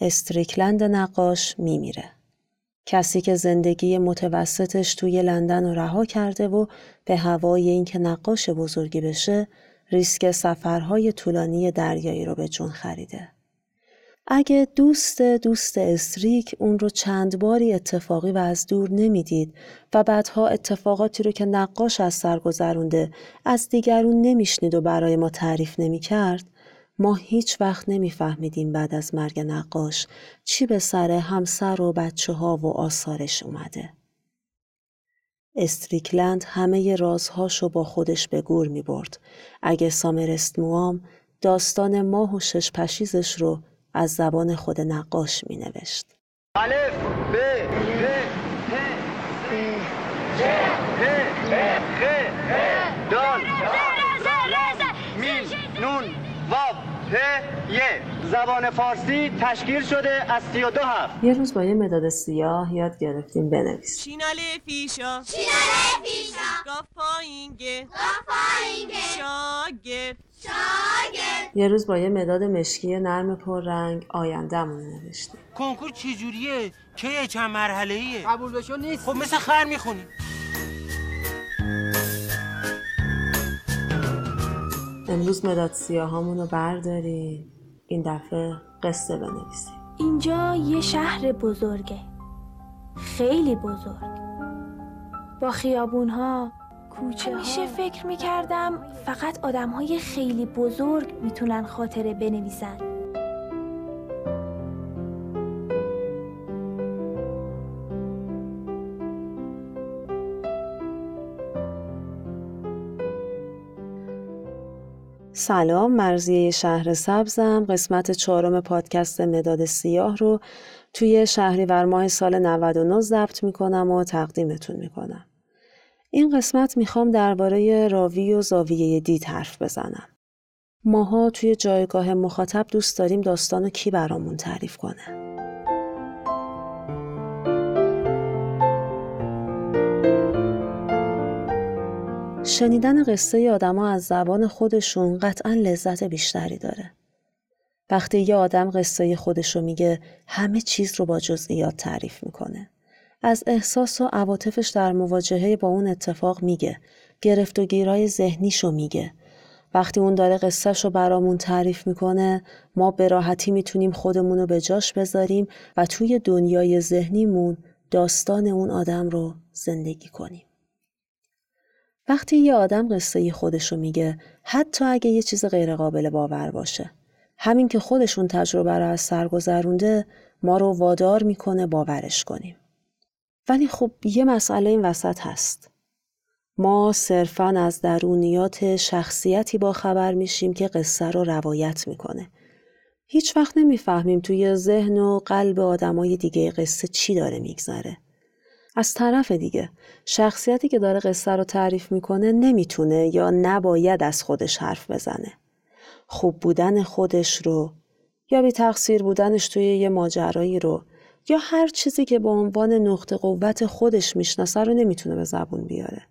استریکلند نقاش میمیره. کسی که زندگی متوسطش توی لندن رو رها کرده و به هوای اینکه نقاش بزرگی بشه ریسک سفرهای طولانی دریایی رو به جون خریده. اگه دوست دوست استریک اون رو چند باری اتفاقی و از دور نمی‌دید و بعدها اتفاقاتی رو که نقاش از سر گذرونده از دیگرون نمیشنید و برای ما تعریف نمی‌کرد ما هیچ وقت نمیفهمیدیم بعد از مرگ نقاش چی به سر همسر و بچه ها و آثارش اومده. استریکلند همه رازهاشو با خودش به گور می برد. اگه سامرست موام داستان ماه و شش پشیزش رو از زبان خود نقاش می نوشت. الف ب ه زبان فارسی تشکیل شده از سی و دو هفت. یه روز با یه مداد سیاه یاد گرفتیم بنویس چیناله فیشا. چیناله فیشا. گاف پایینگه. گاف پایینگه. شاگرد شاگرد یه روز با یه مداد مشکی نرم پر رنگ آیندهمون نوشتیم کنکور چجوریه؟ که چند مرحله ایه؟ قبول بشو نیست. خب مثل خر می‌خونی. امروز مداد سیاهامون رو برداریم. این دفعه قصه بنویسیم. اینجا یه شهر بزرگه. خیلی بزرگ. با خیابونها کوچه همیشه فکر می‌کردم فقط آدم های خیلی بزرگ می‌تونن خاطره بنویسن. سلام مرزیه شهر سبزم قسمت چهارم پادکست مداد سیاه رو توی شهریور ماه سال 99 ضبط می‌کنم و تقدیمتون می‌کنم. این قسمت می‌خوام درباره راوی و زاویه دید حرف بزنم. ماها توی جایگاه مخاطب دوست داریم داستان کی برامون تعریف کنه. شنیدن قصه آدما از زبان خودشون قطعا لذت بیشتری داره. وقتی یه آدم قصه خودشو میگه همه چیز رو با جزئیات تعریف می‌کنه. از احساس و عواطفش در مواجهه با اون اتفاق میگه. گرفت و گیرای ذهنیشو میگه. وقتی اون داره قصهش رو برامون تعریف می‌کنه ما به راحتی می‌تونیم خودمون رو به جاش بذاریم و توی دنیای ذهنیمون داستان اون آدم رو زندگی کنیم. وقتی یه آدم قصه خودشو میگه حتی اگه یه چیز غیرقابل باور باشه. همین که خودشون تجربه رو از سر گذرونده ما رو وادار می‌کنه باورش کنیم. ولی خب یه مسئله این وسط هست. ما صرفا از درونیات شخصیتی با خبر میشیم که قصه رو روایت می‌کنه. هیچ وقت نمی‌فهمیم توی ذهن و قلب آدمای دیگه قصه چی داره میگذره. از طرف دیگه شخصیتی که داره قصه رو تعریف می‌کنه نمی‌تونه یا نباید از خودش حرف بزنه. خوب بودن خودش رو یا بی تقصیر بودنش توی یه ماجرایی رو یا هر چیزی که به عنوان نقطه قوت خودش می‌شناسه رو نمی‌تونه به زبون بیاره.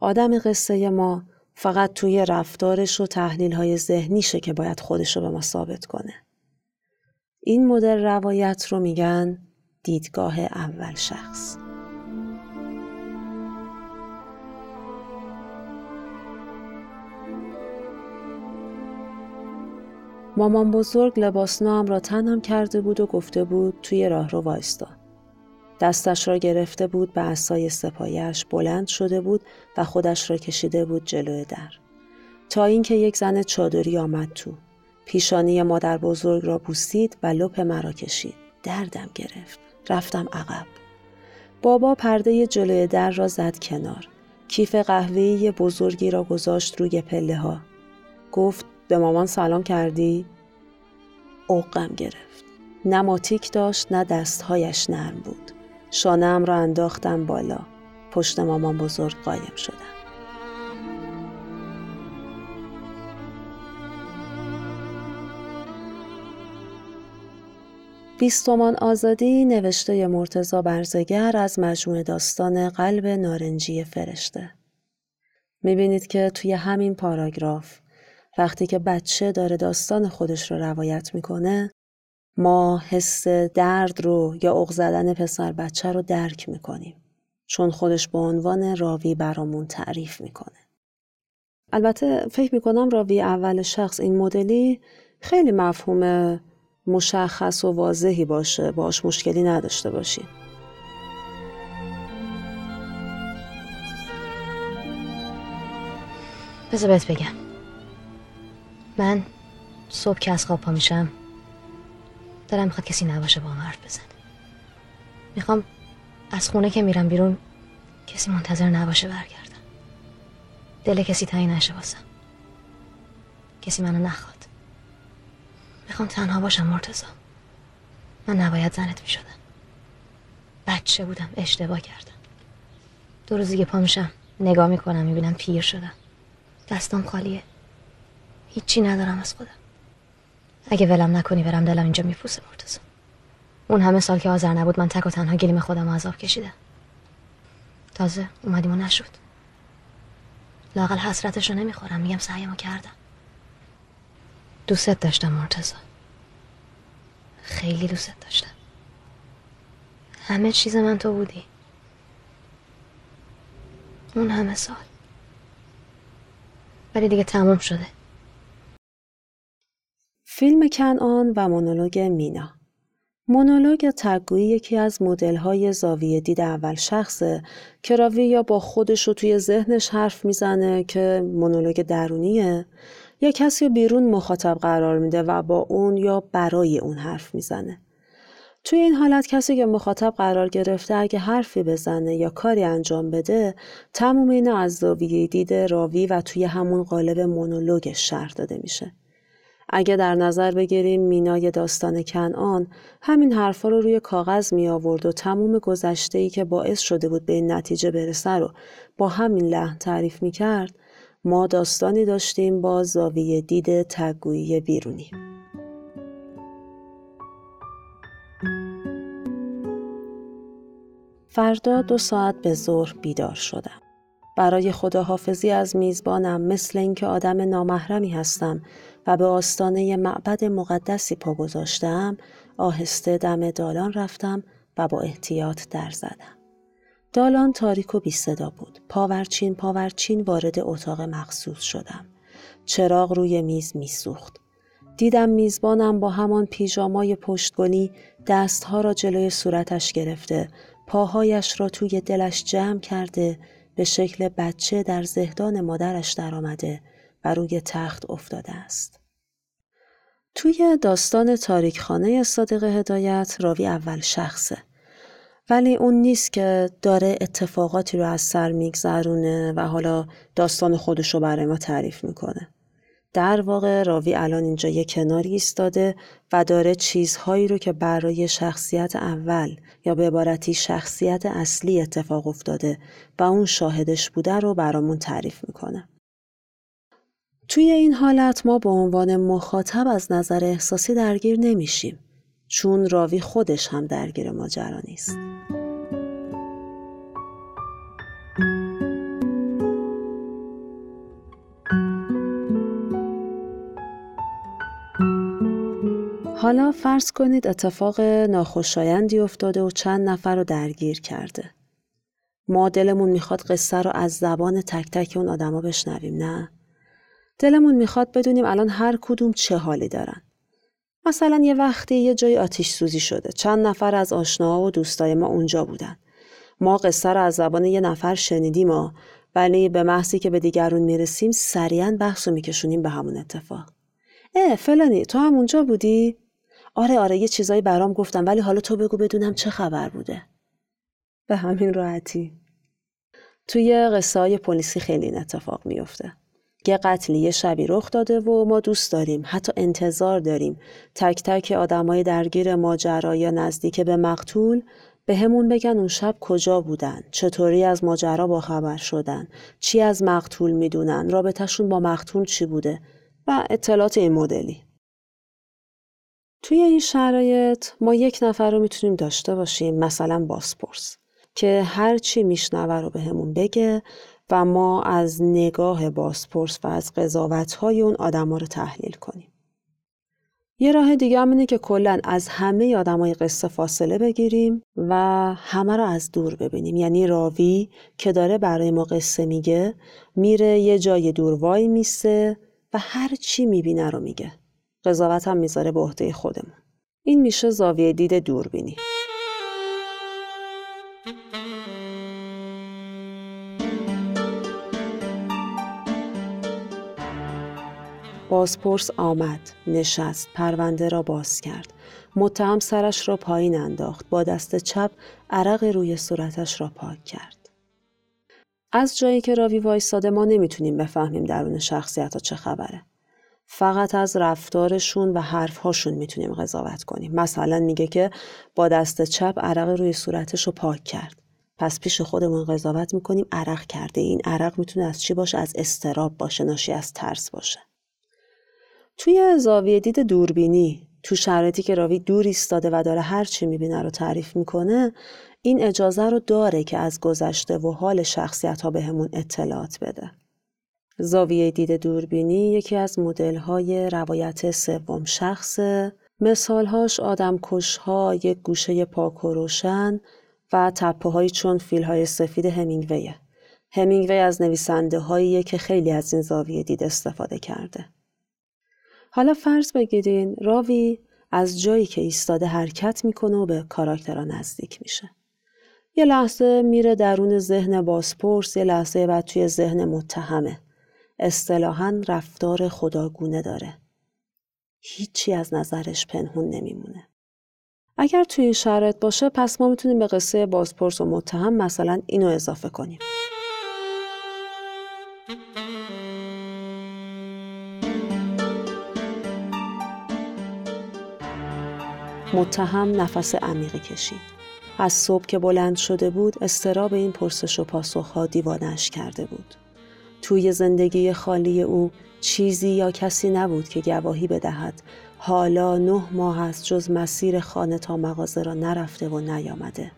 آدم قصه ما فقط توی رفتارش و تحلیل های ذهنیشه که باید خودش رو به ما ثابت کنه. این مدل روایت رو میگن دیدگاه اول شخص. مامان بزرگ لباس نام را تنم کرده بود و گفته بود توی راه رو وایستا. دستش را گرفته بود به اسای سپایش بلند شده بود و خودش را کشیده بود جلوی در. تا اینکه یک زن چادری آمد تو. پیشانی مادر بزرگ را بوسید و لپ مرا کشید. دردم گرفت. رفتم عقب. بابا پرده جلوی در را زد کنار. کیف قهوه‌ای بزرگی را گذاشت روی پله ها. گفت به مامان سلام کردی؟ اوقم گرفت. نه ماتیک داشت نه دستهایش نرم بود. شانم را انداختم بالا. پشت مامان بزرگ قایم شدم. بیستمان آزادی نوشته مرتزا برزگر از مجموع داستان قلب نارنجی فرشته. می‌بینید که توی همین پاراگراف وقتی که بچه داره داستان خودش رو روایت می‌کنه ما حس درد رو یا اغ زدن پسر بچه رو درک می‌کنیم چون خودش به عنوان راوی برامون تعریف می‌کنه. البته فکر می‌کنم راوی اول شخص این مدلی خیلی مفهوم مشخص و واضحی باشه باش مشکلی نداشته باشیم. بذار بهت بگم من صبح که از خواب پا میشم دلم می‌خواد کسی نباشه با هم حرف بزنه. می‌خوام از خونه که میرم بیرون کسی منتظر نباشه برگردم. دل کسی تایی نشه واسم. کسی منو نخواد. می‌خوام تنها باشم مرتزا من نباید زنت می‌شدم. بچه بودم اشتباه کردم. دو روزی که پا میشم نگاه می‌کنم می‌بینم پیر شدم. دستام خالیه. هیچی ندارم از خودم. اگه ولم نکنی برم دلم اینجا میپوسه مرتزا اون همه سال که آذر نبود من تک و تنها گلیم خودم عذاب کشیدم. تازه اومدیم و نشد. لاقل حسرتشو نمی‌خورم میگم سعیمو کردم. دوست داشتم مرتزا خیلی دوست داشتم. همه چیز من تو بودی. اون همه سال. ولی دیگه تموم شده. فیلم کنعان و مونولوگ مینا مونولوگ تگویی یکی از های زاویه دید اول شخصه که راوی یا با خودش رو توی ذهنش حرف می‌زنه که مونولوگ درونیه یا کسی رو بیرون مخاطب قرار میده و با اون یا برای اون حرف می‌زنه. توی این حالت کسی که مخاطب قرار گرفته اگه حرفی بزنه یا کاری انجام بده تموم اینا از زاویه دید راوی و توی همون قالب مونولوگش شرح داده میشه. اگه در نظر بگیریم مینای داستان کنعان همین حرفا رو روی کاغذ می آورد و تموم گذشته ای که باعث شده بود به این نتیجه برسه رو با همین لحن تعریف می کرد ما داستانی داشتیم با زاویه دید تگویی بیرونی. فردا دو ساعت به ظهر بیدار شدم. برای خداحافظی از میزبانم مثل اینکه آدم نامحرمی هستم و به آستانه معبد مقدسی پا گذاشتم آهسته دم دالان رفتم و با احتیاط در زدم. دالان تاریک و بی صدا بود. پاورچین پاورچین وارد اتاق مخصوص شدم. چراغ روی میز میسوخت. دیدم میزبانم با همان پیژامای پشتگلی دستها را جلوی صورتش گرفته، پاهایش را توی دلش جمع کرده به شکل بچه در زهدان مادرش درآمده و روی تخت افتاده است. توی داستان تاریکخانه صادق هدایت راوی اول شخصه. ولی اون نیست که داره اتفاقاتی رو از سر میگذرونه و حالا داستان خودش رو برای ما تعریف می‌کنه. در واقع راوی الان اینجا یه کناری ایستاده و داره چیزهایی رو که برای شخصیت اول یا به عبارتی شخصیت اصلی اتفاق افتاده و اون شاهدش بوده رو برامون تعریف می‌کنه. توی این حالت ما به عنوان مخاطب از نظر احساسی درگیر نمیشیم چون راوی خودش هم درگیر ماجرا نیست. حالا فرض کنید اتفاق ناخوشایندی افتاده و چند نفر رو درگیر کرده. ما دلمون می‌خواد قصه رو از زبان تک تک اون آدما بشنویم نه؟ دلمون می‌خواد بدونیم الان هر کدوم چه حالی دارن. مثلا یه وقتی یه جای آتیش سوزی شده. چند نفر از آشناها و دوستای ما اونجا بودن. ما قصه رو از زبان یه نفر شنیدیم و ولی به محضی که به دیگرون می‌رسیم سریعا بحث و میکشونیم به همون اتفاق. اه فلانی تو هم اونجا بودی؟ آره آره یه چیزایی برام گفتم ولی حالا تو بگو بدونم چه خبر بوده. به همین راحتی. توی قصه های پلیسی خیلی این اتفاق میفته. یه قتلی یه شبی رخ داده و ما دوست داریم حتی انتظار داریم تک تک آدمای درگیر ماجرا یا نزدیک به مقتول به همون بگن اون شب کجا بودن چطوری از ماجرا با خبر شدن چی از مقتول می‌دونن رابطهشون با مقتول چی بوده و اطلاعات این مدلی توی این شرایط ما یک نفر رو می‌تونیم داشته باشیم مثلا باسپورس که هر چی میشنوه رو به همون بگه و ما از نگاه باسپورس و از قضاوت های اون آدم رو تحلیل کنیم. یه راه دیگه هم اینه که کلا از همه آدمای قصه فاصله بگیریم و همه رو از دور ببینیم یعنی راوی که داره برای ما قصه میگه میره یه جای دور وای میسه و هر چی می‌بینه رو میگه قضاوت هم می‌ذاره به عهده خودمون. این میشه زاویه دید دوربینی. بازپرس آمد نشست پرونده را باز کرد. متهم سرش را پایین انداخت با دست چپ عرق روی صورتش را پاک کرد. از جایی که راوی وایستاده ما نمی‌تونیم بفهمیم درون شخصیت ها چه خبره. فقط از رفتارشون و حرفهاشون می‌تونیم قضاوت کنیم. مثلا میگه که با دست چپ عرق روی صورتش رو پاک کرد. پس پیش خودمون قضاوت می‌کنیم عرق کرده این عرق می‌تونه از چی باشه؟ از استراب باشه ناشی از ترس باشه. توی زاویه دید دوربینی تو شرایطی که راوی دور ایستاده و داره هر چی می‌بینه رو تعریف می‌کنه این اجازه رو داره که از گذشته و حال شخصیت ها بهمون اطلاعات بده. زاویه دید دوربینی یکی از مدل های روایت سوم شخص مثالهاش آدم یک گوشه پاک و روشن و تپه چون فیل های سفید همینگویه. همینگوی از نویسنده هایی که خیلی از این زاویه دید استفاده کرده. حالا فرض بگیرین راوی از جایی که ایستاده حرکت می‌کنه و به کاراکترها نزدیک میشه. یه لحظه میره درون ذهن بازپرس یه لحظه بعد توی ذهن متهمه. اصطلاحا رفتار خداگونه داره. هیچی از نظرش پنهون نمیمونه. اگر توی این شرایط باشه پس ما می‌تونیم به قصه بازپرس و متهم مثلا اینو اضافه کنیم. متهم نفس عمیقی کشید. از صبح که بلند شده بود استراب این پرسش و پاسخها دیوانش کرده بود. توی زندگی خالی او چیزی یا کسی نبود که گواهی بدهد حالا نه ماه از جز مسیر خانه تا مغازه را نرفته و نیامده.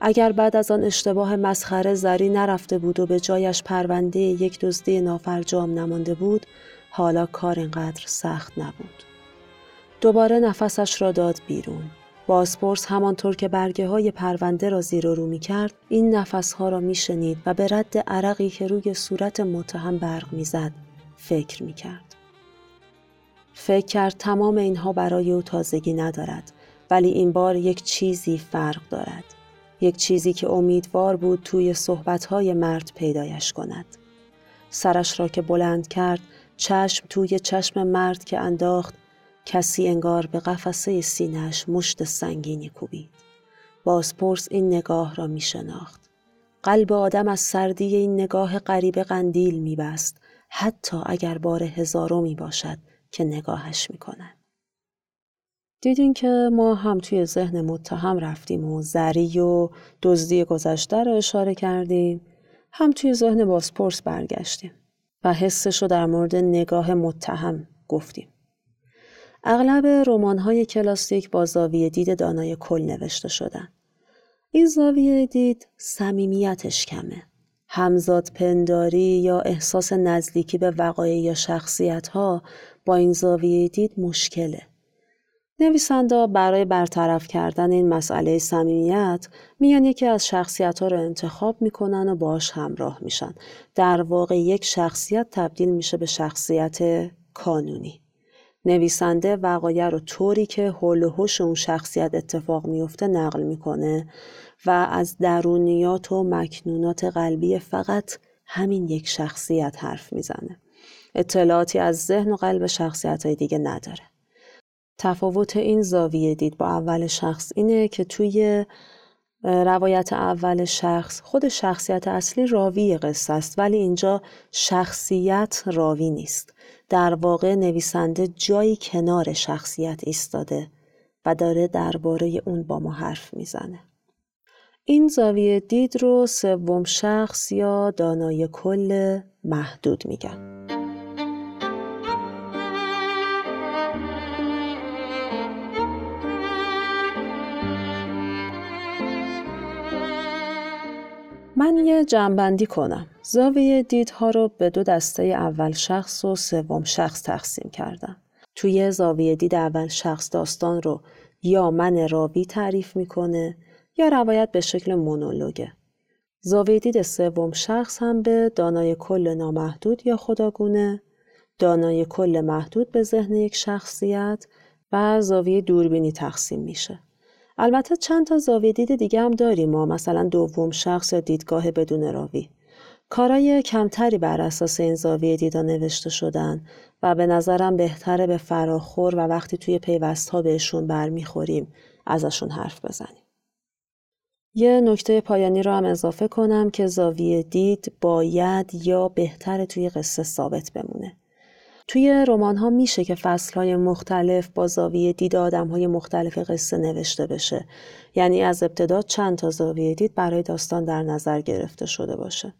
اگر بعد از آن اشتباه مسخره زری نرفته بود و به جایش پرونده یک دزدی نافرجام نمانده بود حالا کار اینقدر سخت نبود. دوباره نفسش را داد بیرون. بازپرس همانطور که برگه های پرونده را زیر و رو می کرد این نفس ها را می شنید و به رد عرقی که روی صورت متهم برق می زد فکر می کرد. فکر کرد تمام اینها برای او تازگی ندارد ولی این بار یک چیزی فرق دارد. یک چیزی که امیدوار بود توی صحبتهای مرد پیدایش کند. سرش را که بلند کرد چشم توی چشم مرد که انداخت کسی انگار به قفسه سینهش مشت سنگینی کوبید. بازپرس این نگاه را می شناخت. قلب آدم از سردی این نگاه غریب قندیل می بست. حتی اگر بار هزارمی باشد که نگاهش می کند. دیدین که ما هم توی ذهن متهم رفتیم و زری و دزدی گذشته را اشاره کردیم هم توی ذهن بازپرس برگشتیم و حسش رو در مورد نگاه متهم گفتیم. اغلب رمان‌های کلاسیک با زاویه دید دانای کل نوشته شدن. این زاویه دید صمیمیتش کمه. همزاد پنداری یا احساس نزدیکی به وقایع یا شخصیت ها با این زاویه دید مشکله. نویسنده برای برطرف کردن این مسئله صمیمیت میان یکی از شخصیت ها رو انتخاب می‌کنن و باش همراه میشن. در واقع یک شخصیت تبدیل میشه به شخصیت کانونی. نویسنده وقایع رو طوری که حول و اون شخصیت اتفاق میفته نقل می‌کنه و از درونیات و مکنونات قلبی فقط همین یک شخصیت حرف می‌زنه. اطلاعاتی از ذهن و قلب شخصیت های دیگه نداره. تفاوت این زاویه دید با اول شخص اینه که توی روایت اول شخص خود شخصیت اصلی راوی قصه است ولی اینجا شخصیت راوی نیست. در واقع نویسنده جایی کنار شخصیت ایستاده و داره درباره اون با ما حرف می‌زنه. این زاویه دید رو سوم شخص یا دانای کل محدود میگن. من یه جنبندی کنم. زاویه دیدها رو به دو دسته اول شخص و سوم شخص تقسیم کردم. توی زاویه دید اول شخص داستان رو یا من راوی تعریف می‌کنه یا روایت به شکل مونولوگه. زاویه دید سوم شخص هم به دانای کل نامحدود یا خداگونه، دانای کل محدود به ذهن یک شخصیت و زاویه دوربینی تقسیم میشه. البته چند تا زاویه دید دیگه هم داریم ما مثلا دوم شخص یا دیدگاه بدون راوی. کارای کمتری بر اساس این زاویه دیدا نوشته شدن و به نظرم بهتره به فراخور و وقتی توی پیوست ها بهشون برمیخوریم ازشون حرف بزنیم. یه نکته پایانی رو هم اضافه کنم که زاویه دید باید یا بهتر توی قصه ثابت بمونه. توی رمان ها میشه که فصل های مختلف با زاویه دید آدم های مختلف قصه نوشته بشه. یعنی از ابتدا چند تا زاویه دید برای داستان در نظر گرفته شده باشه.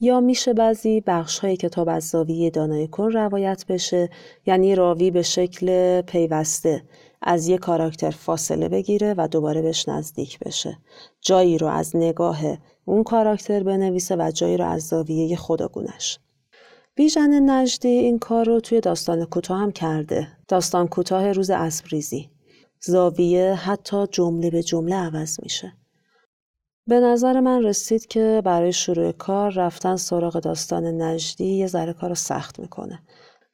یا میشه بعضی بخش های کتاب از زاویه دانای کن روایت بشه یعنی راوی به شکل پیوسته از یک کاراکتر فاصله بگیره و دوباره بهش نزدیک بشه جایی رو از نگاه اون کاراکتر بنویسه و جایی رو از زاویه خداگونش بیژن نجدی این کار رو توی داستان کوتاه هم کرده داستان کوتاه روز اسبریزی زاویه حتی جمله به جمله عوض میشه به نظر من رسید که برای شروع کار رفتن سراغ داستان نجدی یه ذره کار رو سخت می‌کنه.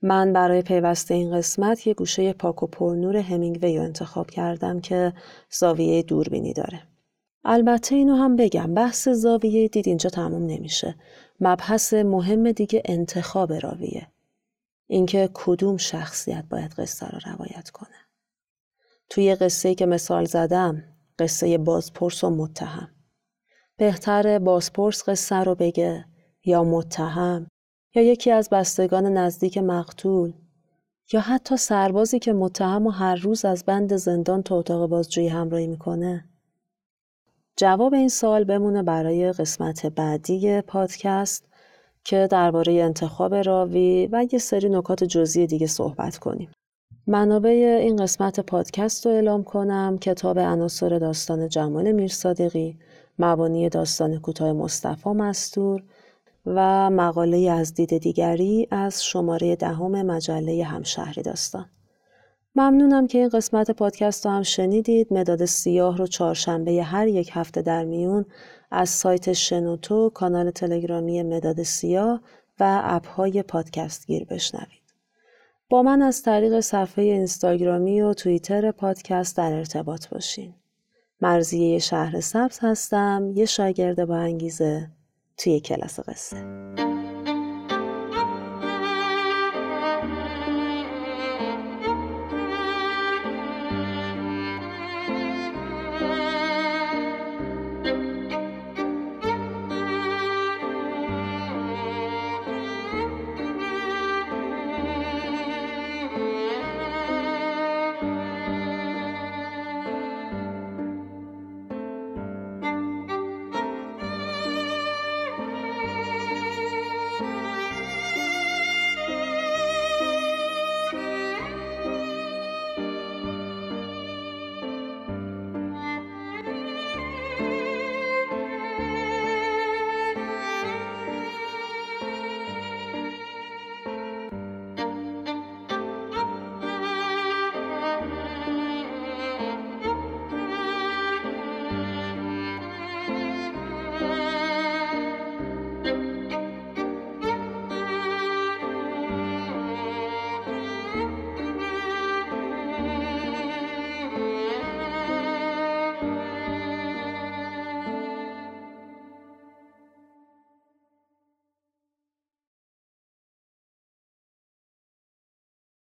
من برای پیوسته این قسمت یه گوشه پاک و پرنور همینگوی رو انتخاب کردم که زاویه دوربینی داره. البته اینو هم بگم بحث زاویه دید اینجا تموم نمیشه. مبحث مهم دیگه انتخاب راویه. اینکه کدوم شخصیت باید قصه رو روایت کنه. توی قصه که مثال زدم قصه بازپرس و متهم بهتر بازپرس قصه رو بگه یا متهم یا یکی از بستگان نزدیک مقتول یا حتی سربازی که متهم و هر روز از بند زندان تا اتاق بازجویی همراهی می‌کنه جواب این سوال بمونه برای قسمت بعدی پادکست که درباره انتخاب راوی و یه سری نکات جزئی دیگه صحبت کنیم. منابع این قسمت پادکست رو اعلام کنم کتاب عناصر داستان جمال میرصادقی مبانی داستان کوتاه مصطفی مستور و مقاله از دید دیگری از شماره دهم مجله همشهری داستان. ممنونم که این قسمت پادکست رو هم شنیدید. مداد سیاه رو چهارشنبه هر یک هفته در میون از سایت شنوتو، کانال تلگرامی مداد سیاه و اپهای پادکست گیر بشنوید. با من از طریق صفحه اینستاگرامی و توییتر پادکست در ارتباط باشین. مرزیه شهر سبز هستم یه شاگرد با انگیزه توی کلاس قصه